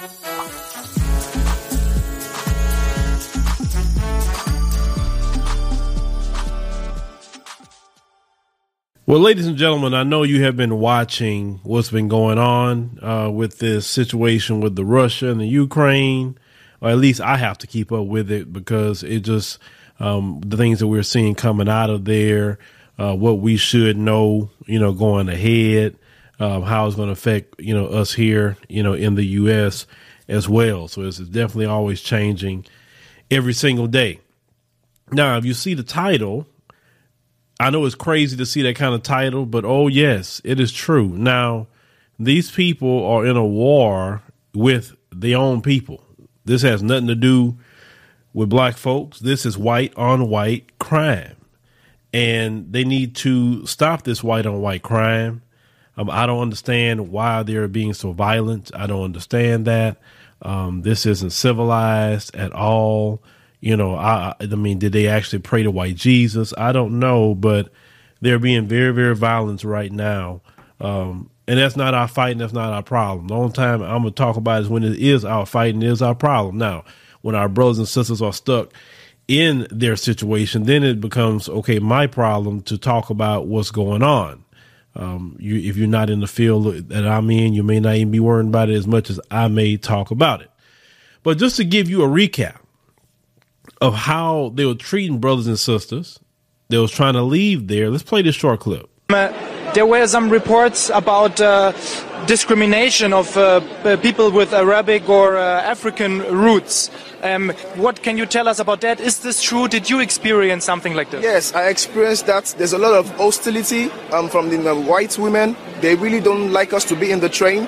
Well, ladies and gentlemen, I know you have been watching what's been going on uh, with this situation with the Russia and the Ukraine, or at least I have to keep up with it because it just um, the things that we're seeing coming out of there, uh, what we should know, you know, going ahead, um, how it's going to affect you know us here, you know, in the U.S. as well. So it's definitely always changing every single day. Now, if you see the title I know it's crazy to see that kind of title, but oh yes, it is true. Now, these people are in a war with their own people. This has nothing to do with black folks. This is white on white crime. And they need to stop this white on white crime. Um, I don't understand why they're being so violent. I don't understand that. Um, this isn't civilized at all. You know, I, I mean, did they actually pray to white Jesus? I don't know, but they're being very, very violent right now. Um, and that's not our fight, and that's not our problem. The only time I'm gonna talk about is when it is our fight and is our problem. Now, when our brothers and sisters are stuck in their situation, then it becomes okay. My problem to talk about what's going on. Um, you, if you're not in the field that I'm in, you may not even be worrying about it as much as I may talk about it. But just to give you a recap, of how they were treating brothers and sisters. They was trying to leave there. Let's play this short clip. There were some reports about uh, discrimination of uh, people with Arabic or uh, African roots. Um, what can you tell us about that? Is this true? Did you experience something like this? Yes, I experienced that. There's a lot of hostility um, from the white women. They really don't like us to be in the train.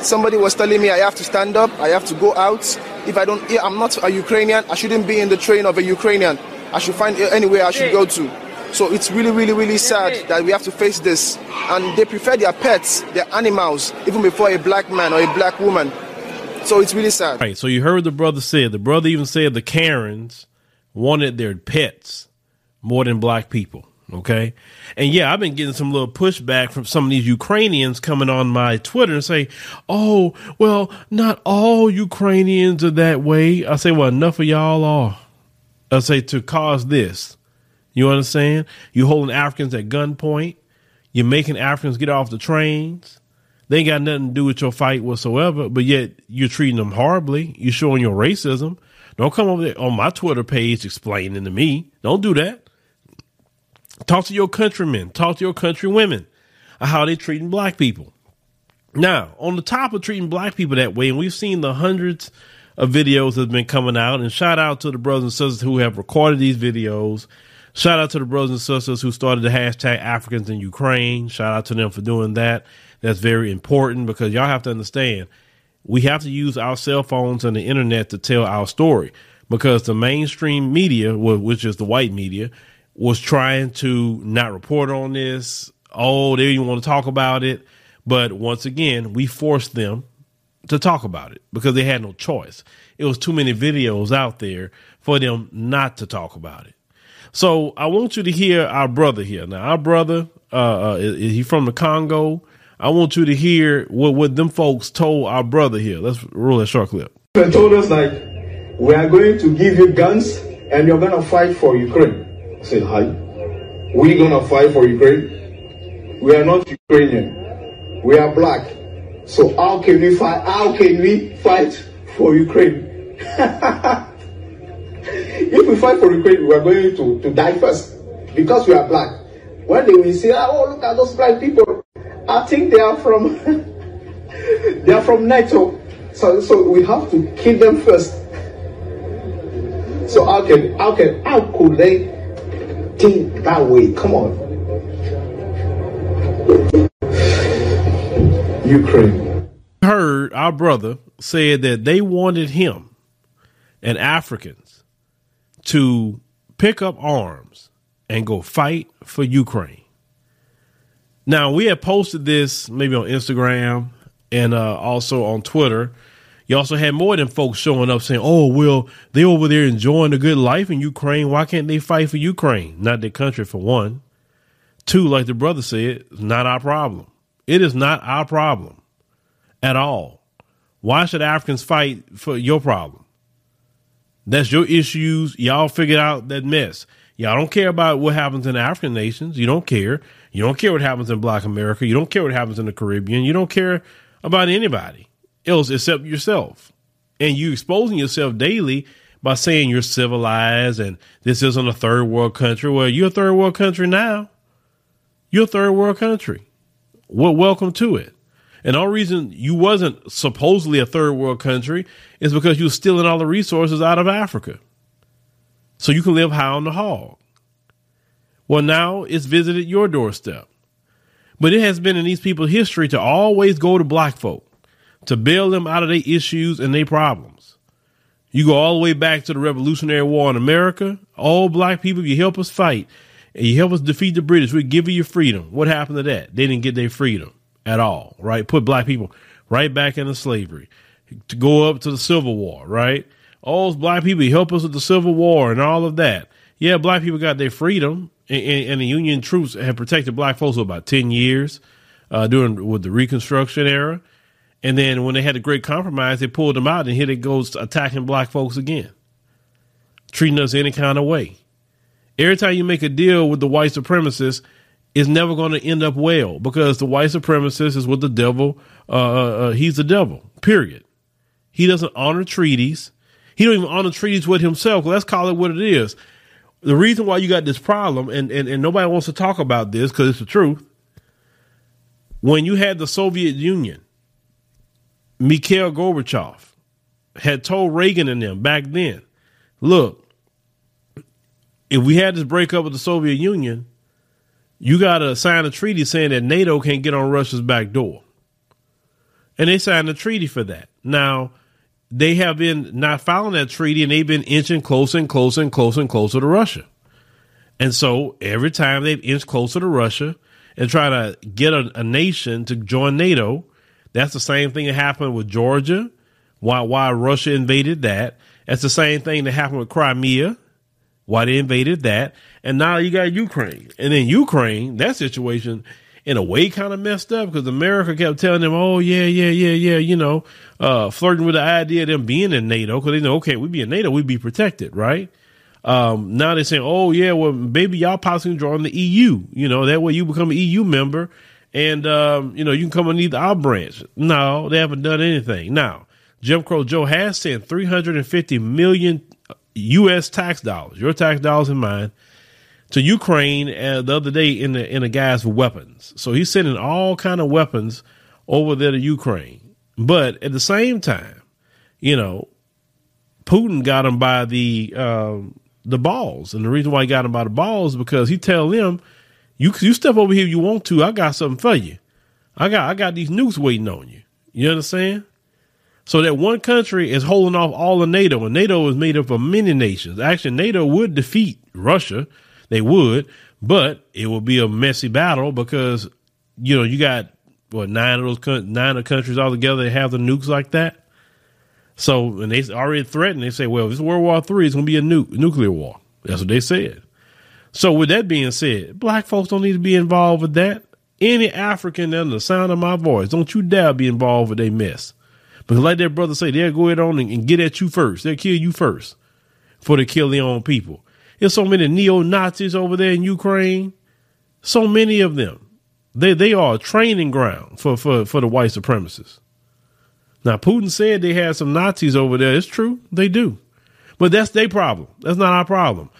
Somebody was telling me I have to stand up, I have to go out. If I don't, I'm not a Ukrainian, I shouldn't be in the train of a Ukrainian. I should find anywhere I should go to. So it's really, really, really sad that we have to face this. And they prefer their pets, their animals, even before a black man or a black woman. So it's really sad. Right. So you heard the brother said. The brother even said the Karens wanted their pets more than black people. Okay. And yeah, I've been getting some little pushback from some of these Ukrainians coming on my Twitter and say, Oh, well, not all Ukrainians are that way. I say, well, enough of y'all are. I say to cause this. You understand? You holding Africans at gunpoint. You're making Africans get off the trains. They ain't got nothing to do with your fight whatsoever, but yet you're treating them horribly. You're showing your racism. Don't come over there on my Twitter page explaining to me. Don't do that. Talk to your countrymen, talk to your countrywomen how they're treating black people. Now, on the top of treating black people that way, and we've seen the hundreds of videos that have been coming out, and shout out to the brothers and sisters who have recorded these videos. Shout out to the brothers and sisters who started the hashtag Africans in Ukraine. Shout out to them for doing that. That's very important because y'all have to understand we have to use our cell phones and the internet to tell our story because the mainstream media, which is the white media, was trying to not report on this. Oh, they didn't want to talk about it. But once again, we forced them to talk about it because they had no choice. It was too many videos out there for them not to talk about it. So I want you to hear our brother here. Now, our brother, uh, uh he from the Congo. I want you to hear what, what them folks told our brother here. Let's roll that short clip. They told us like, we are going to give you guns and you're going to fight for Ukraine. I said, hi. We're gonna fight for Ukraine? We are not Ukrainian. We are black. So how can we fight? How can we fight for Ukraine? if we fight for Ukraine, we are going to, to die first because we are black. When they will say, oh, look at those black people. I think they are from they are from NATO. So, so we have to kill them first. So how can how can how could they think that way. Come on. Ukraine. Heard our brother said that they wanted him an Africans to pick up arms and go fight for Ukraine. Now, we had posted this maybe on Instagram and uh, also on Twitter you also had more than folks showing up saying, "Oh, well, they over there enjoying a good life in Ukraine. Why can't they fight for Ukraine? Not their country for one. Two, like the brother said, it's not our problem. It is not our problem at all. Why should Africans fight for your problem? That's your issues. Y'all figured out that mess. Y'all don't care about what happens in African nations. You don't care. You don't care what happens in Black America. You don't care what happens in the Caribbean. You don't care about anybody else except yourself. And you exposing yourself daily by saying you're civilized and this isn't a third world country. Well, you're a third world country now. You're a third world country. Well, welcome to it. And all reason you wasn't supposedly a third world country is because you were stealing all the resources out of Africa. So you can live high on the hog. Well, now it's visited your doorstep. But it has been in these people's history to always go to black folk to bail them out of their issues and their problems. You go all the way back to the Revolutionary War in America. All black people, you help us fight and you help us defeat the British, we give you your freedom. What happened to that? They didn't get their freedom at all, right? Put black people right back into slavery. To go up to the Civil War, right? All black people help us with the Civil War and all of that. Yeah, black people got their freedom, and, and, and the Union troops have protected black folks for about ten years uh, during with the Reconstruction era. And then when they had the Great Compromise, they pulled them out, and here it goes attacking black folks again, treating us any kind of way. Every time you make a deal with the white supremacists, is never going to end up well because the white supremacist is with the devil. Uh, uh, uh, he's the devil. Period. He doesn't honor treaties. He don't even honor treaties with himself. Let's call it what it is. The reason why you got this problem, and, and, and nobody wants to talk about this because it's the truth. When you had the Soviet Union, Mikhail Gorbachev had told Reagan and them back then, look, if we had this breakup with the Soviet Union, you got to sign a treaty saying that NATO can't get on Russia's back door. And they signed a treaty for that. Now, they have been not following that treaty and they've been inching closer and closer and closer and closer to Russia. And so every time they've inched closer to Russia and try to get a, a nation to join NATO, that's the same thing that happened with Georgia. Why, why Russia invaded that. That's the same thing that happened with Crimea why they invaded that. And now you got Ukraine. And then Ukraine, that situation in a way kind of messed up because America kept telling them, oh, yeah, yeah, yeah, yeah, you know, uh, flirting with the idea of them being in NATO because they know, okay, we be in NATO, we'd be protected, right? Um, now they're saying, oh, yeah, well, maybe y'all possibly join the EU, you know, that way you become an EU member and, um, you know, you can come underneath our branch. No, they haven't done anything. Now, Jim Crow Joe has sent 350 million U.S. tax dollars, your tax dollars and mine, to Ukraine uh, the other day in the in the guise of weapons. So he's sending all kind of weapons over there to Ukraine. But at the same time, you know, Putin got him by the um, the balls, and the reason why he got him by the balls is because he tell them, "You you step over here if you want to. I got something for you. I got I got these nukes waiting on you. You understand?" So that one country is holding off all of NATO, and NATO is made up of many nations. Actually, NATO would defeat Russia. They would, but it would be a messy battle because, you know, you got what nine of those nine of countries all together that have the nukes like that. So, and they already threatened. They say, well, if it's World War Three, it's going to be a nu- nuclear war. That's what they said. So, with that being said, black folks don't need to be involved with that. Any African under the sound of my voice, don't you dare be involved with a mess. Because like that brother say, they'll go ahead on and, and, get at you first. They'll kill you first before they kill their own people. There's so many neo-Nazis over there in Ukraine. So many of them. They they are a training ground for, for, for the white supremacists. Now Putin said they had some Nazis over there. It's true. They do. But that's their problem. That's not our problem.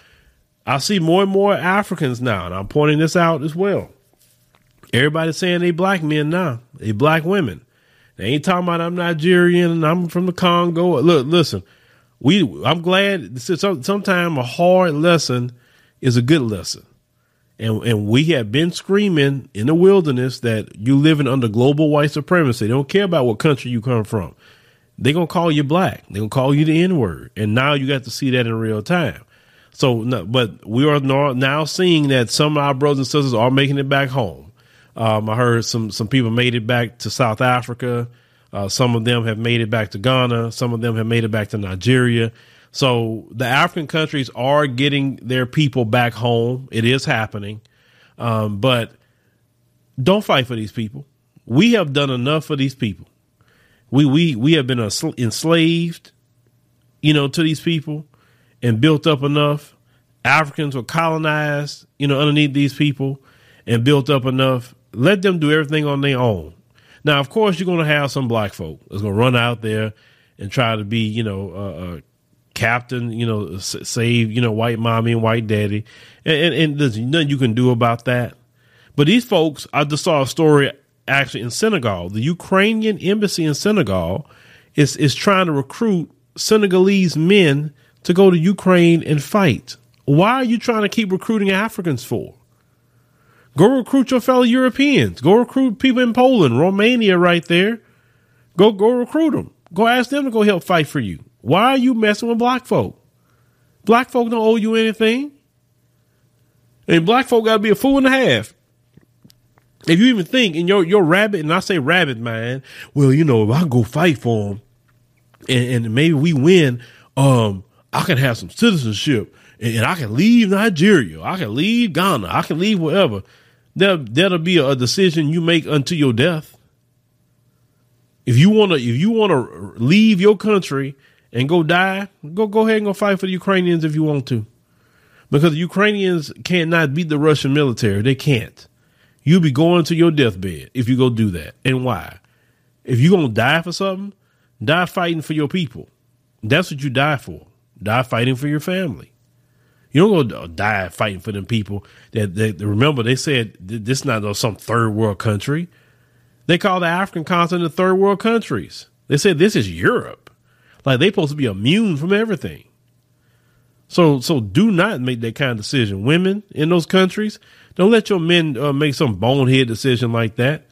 I see more and more Africans now, and I'm pointing this out as well. Everybody's saying they black men now. They black women. They ain't talking about I'm Nigerian and I'm from the Congo. Look, listen, we I'm glad sometimes a hard lesson is a good lesson. And and we have been screaming in the wilderness that you living under global white supremacy. They don't care about what country you come from. They're gonna call you black. They're gonna call you the N word. And now you got to see that in real time. So, but we are now seeing that some of our brothers and sisters are making it back home. Um, I heard some some people made it back to South Africa. Uh, some of them have made it back to Ghana. Some of them have made it back to Nigeria. So the African countries are getting their people back home. It is happening, um, but don't fight for these people. We have done enough for these people. We we we have been enslaved, you know, to these people and built up enough. Africans were colonized, you know, underneath these people and built up enough. Let them do everything on their own. Now, of course, you're going to have some black folk that's going to run out there and try to be, you know, uh, captain, you know, save, you know, white mommy and white daddy. And, and, and, there's nothing you can do about that. But these folks, I just saw a story actually in Senegal. The Ukrainian embassy in Senegal is, is trying to recruit Senegalese men to go to Ukraine and fight. Why are you trying to keep recruiting Africans for? Go recruit your fellow Europeans. Go recruit people in Poland, Romania, right there. Go go recruit them. Go ask them to go help fight for you. Why are you messing with black folk? Black folk don't owe you anything. And black folk got to be a fool and a half. If you even think in your your rabbit, and I say rabbit mind, well, you know, if I go fight for them, and, and maybe we win, um, I can have some citizenship, and, and I can leave Nigeria, I can leave Ghana, I can leave wherever. There, that'll be a decision you make until your death. If you wanna, if you wanna leave your country and go die, go go ahead and go fight for the Ukrainians if you want to, because the Ukrainians cannot beat the Russian military. They can't. You'll be going to your deathbed if you go do that. And why? If you're gonna die for something, die fighting for your people. That's what you die for. Die fighting for your family. You don't go die fighting for them people that, that remember they said this is not some third world country. They call the African continent third world countries. They said this is Europe. Like they supposed to be immune from everything. So so do not make that kind of decision. Women in those countries, don't let your men uh, make some bonehead decision like that.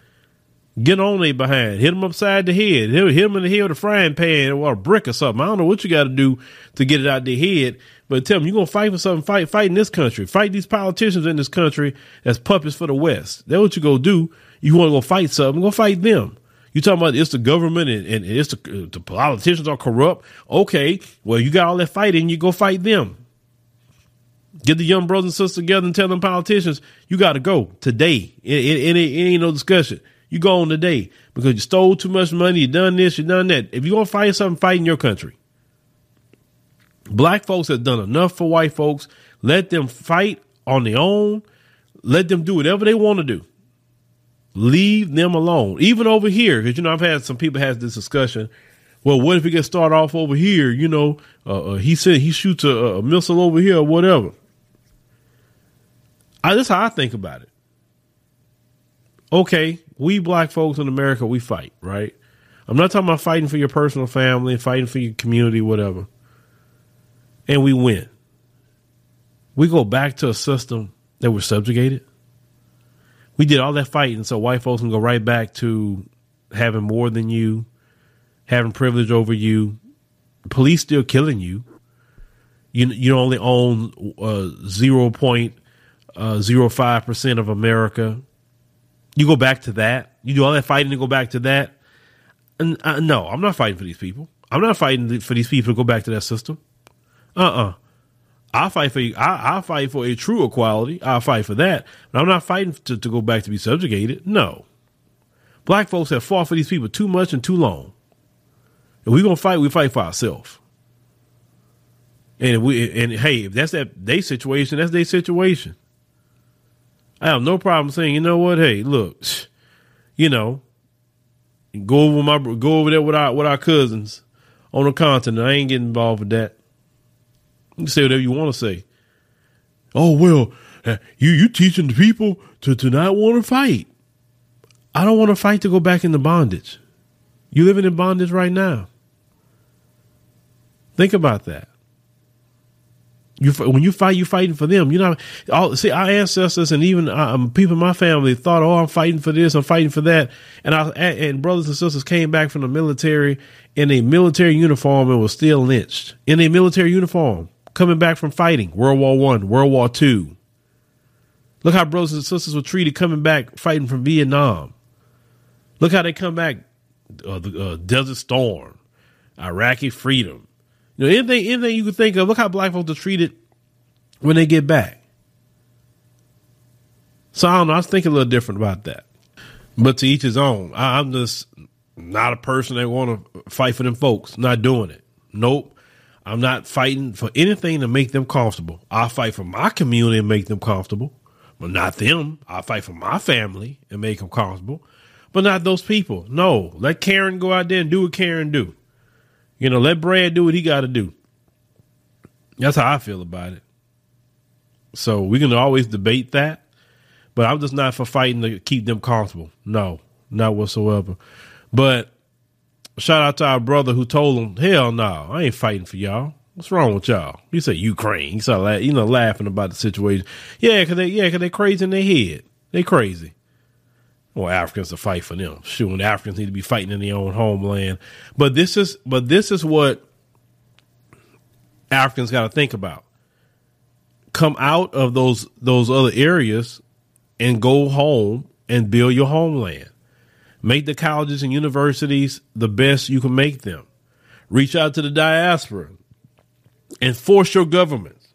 Get on their behind, hit them upside the head, hit, them in the head with a frying pan or a brick or something. I don't know what you got to do to get it out their head, but tell them you're gonna fight for something. Fight, fight in this country. Fight these politicians in this country as puppets for the West. That's what you go do. You want to go fight something? Go fight them. You talking about it's the government and, and it's the, uh, the politicians are corrupt. Okay, well you got all that fighting, you go fight them. Get the young brothers and sisters together and tell them politicians, you got to go today. It, it, it, it, ain't no discussion. You go on today because you stole too much money. You done this, you done that. If you gonna fight something, fight in your country. Black folks have done enough for white folks. Let them fight on their own. Let them do whatever they want to do. Leave them alone. Even over here, because you know I've had some people have this discussion. Well, what if he gets started off over here? You know, uh, uh, he said he shoots a, a, missile over here or whatever. I, that's how I think about it. Okay, we black folks in America, we fight, right? I'm not talking about fighting for your personal family, fighting for your community, whatever. And we win. We go back to a system that we're subjugated we did all that fighting so white folks can go right back to having more than you, having privilege over you. Police still killing you. You you only own uh, zero point uh, zero five percent of America. You go back to that. You do all that fighting to go back to that. And uh, no, I'm not fighting for these people. I'm not fighting for these people to go back to that system. Uh uh-uh. uh I fight for I, I fight for a true equality. I fight for that, but I'm not fighting to, to go back to be subjugated. No, black folks have fought for these people too much and too long. If we're gonna fight, we fight for ourselves. And we and hey, if that's that they situation, that's their situation. I have no problem saying, you know what? Hey, look, you know, go over my go over there with our with our cousins on the continent. I ain't getting involved with that. You can say whatever you want to say. Oh well, uh, you you teaching the people to to not want to fight. I don't want to fight to go back into bondage. You living in bondage right now. Think about that. You when you fight, you fighting for them. You know, all see our ancestors and even um, people in my family thought, "Oh, I'm fighting for this, I'm fighting for that," and I and brothers and sisters came back from the military in a military uniform and was still lynched in a military uniform coming back from fighting World War One, World War Two. Look how brothers and sisters were treated coming back fighting from Vietnam. Look how they come back, uh, the uh, Desert Storm, Iraqi freedom. Know anything, anything you could think of. Look how black folks are treated when they get back. So I don't know. I was thinking a little different about that, but to each his own. I, I'm just Not a person that want to fight for them folks. Not doing it. Nope. I'm not fighting for anything to make them comfortable. I fight for my community and make them comfortable, but not them. I fight for my family and make them comfortable, but not those people. No, let Karen go out there and do what Karen do. You know, let Brad do what he got to do. That's how I feel about it. So we can always debate that, but I'm just not for fighting to keep them comfortable. No, not whatsoever. But shout out to our brother who told him, "Hell no, I ain't fighting for y'all. What's wrong with y'all?" He said Ukraine. He started, you know, laughing about the situation. Yeah, cause they, yeah, cause they crazy in their head. They crazy. Well, Africans to fight for them. Sure, the Africans need to be fighting in their own homeland. But this is, but this is what Africans got to think about. Come out of those those other areas and go home and build your homeland. Make the colleges and universities the best you can make them. Reach out to the diaspora and force your governments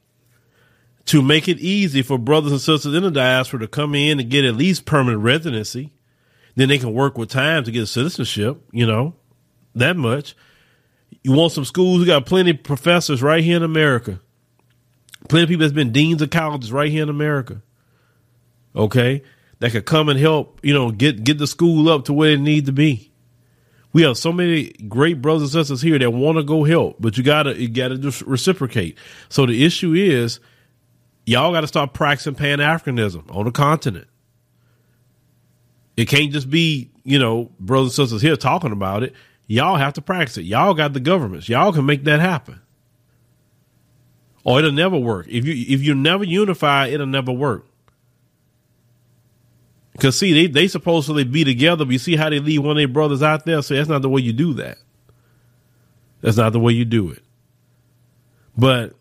to make it easy for brothers and sisters in the diaspora to come in and get at least permanent residency. Then they can work with time to get a citizenship, you know, that much. You want some schools? We got plenty of professors right here in America. Plenty of people that's been deans of colleges right here in America. Okay that could come and help, you know, get get the school up to where it need to be. We have so many great brothers and sisters here that want to go help, but you gotta you gotta just reciprocate. So the issue is, y'all got to start practicing Pan Africanism on the continent. It can't just be, you know, brothers and sisters here talking about it. Y'all have to practice it. Y'all got the governments. Y'all can make that happen. Or it'll never work. If you if you never unify, it'll never work. Because see, they they supposedly be together, but you see how they leave one of their brothers out there. So that's not the way you do that. That's not the way you do it. But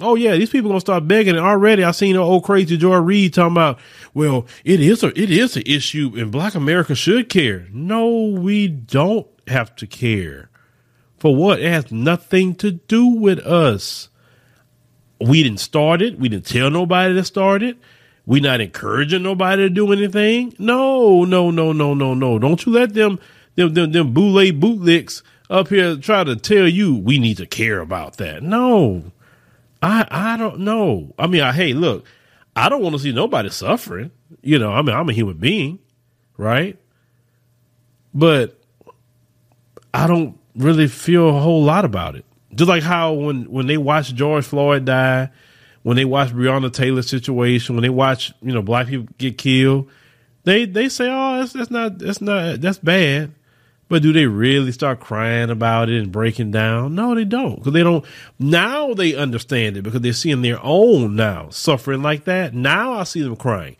oh yeah, these people gonna start begging. And already, I seen old crazy Joy Reid talking about, well, it is a it is an issue, and Black America should care. No, we don't have to care. For what? It has nothing to do with us. We didn't start it. We didn't tell nobody to start it. We not encouraging nobody to do anything. No, no, no, no, no, no. Don't you let them them them, them boule bootlicks up here try to tell you we need to care about that. No. I I don't know. I mean, I hey, look, I don't want to see nobody suffering. You know, I mean, I'm a human being, right? But I don't really feel a whole lot about it. Just like how when when they watch George Floyd die when they watch Breonna Taylor situation, when they watch you know black people get killed, they they say, "Oh, that's, that's not that's not that's bad." But do they really start crying about it and breaking down? No, they don't, because they don't. Now they understand it because they're seeing their own now suffering like that. Now I see them crying.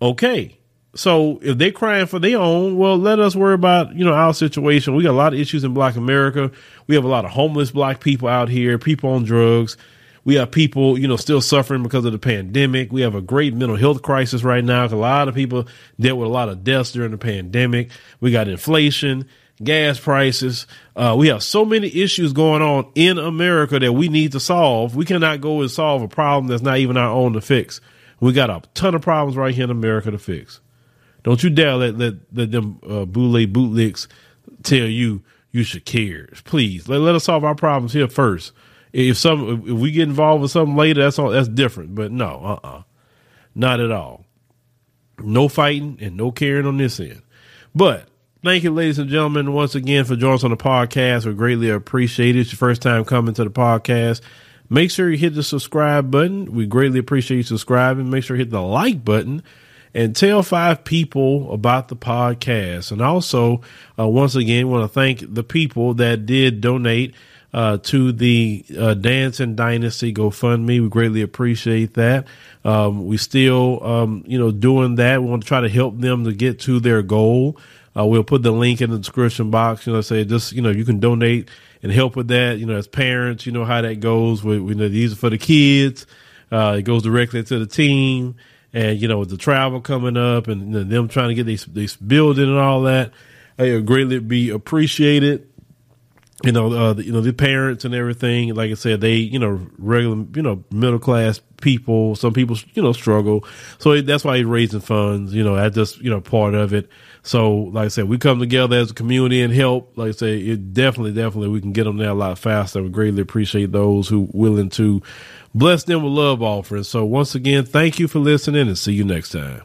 Okay, so if they're crying for their own, well, let us worry about you know our situation. We got a lot of issues in Black America. We have a lot of homeless Black people out here, people on drugs. We have people, you know, still suffering because of the pandemic. We have a great mental health crisis right now. A lot of people dealt with a lot of deaths during the pandemic. We got inflation, gas prices. Uh, we have so many issues going on in America that we need to solve. We cannot go and solve a problem that's not even our own to fix. We got a ton of problems right here in America to fix. Don't you dare let let, let them uh, boule bootlicks tell you you should care. Please let, let us solve our problems here first. If some if we get involved with something later, that's all that's different. But no, uh uh-uh. uh not at all. No fighting and no caring on this end. But thank you, ladies and gentlemen, once again for joining us on the podcast. We greatly appreciate it. It's your first time coming to the podcast. Make sure you hit the subscribe button. We greatly appreciate you subscribing. Make sure you hit the like button and tell five people about the podcast. And also, uh, once again, want to thank the people that did donate uh, to the uh, Dancing Dynasty GoFundMe. We greatly appreciate that. Um, we still, um, you know, doing that. We want to try to help them to get to their goal. Uh, we'll put the link in the description box. You know, say just you know you can donate and help with that. You know, as parents, you know how that goes. We, we know these are for the kids. Uh, it goes directly to the team, and you know with the travel coming up and you know, them trying to get this this building and all that, it would greatly be appreciated you know, uh, you know, the parents and everything. Like I said, they, you know, regular, you know, middle class people. Some people, you know, struggle. So that's why he's raising funds. You know, that's just, you know, part of it. So, like I said, we come together as a community and help. Like I say, it definitely, definitely, we can get them there a lot faster. We greatly appreciate those who willing to bless them with love offerings. So, once again, thank you for listening and see you next time.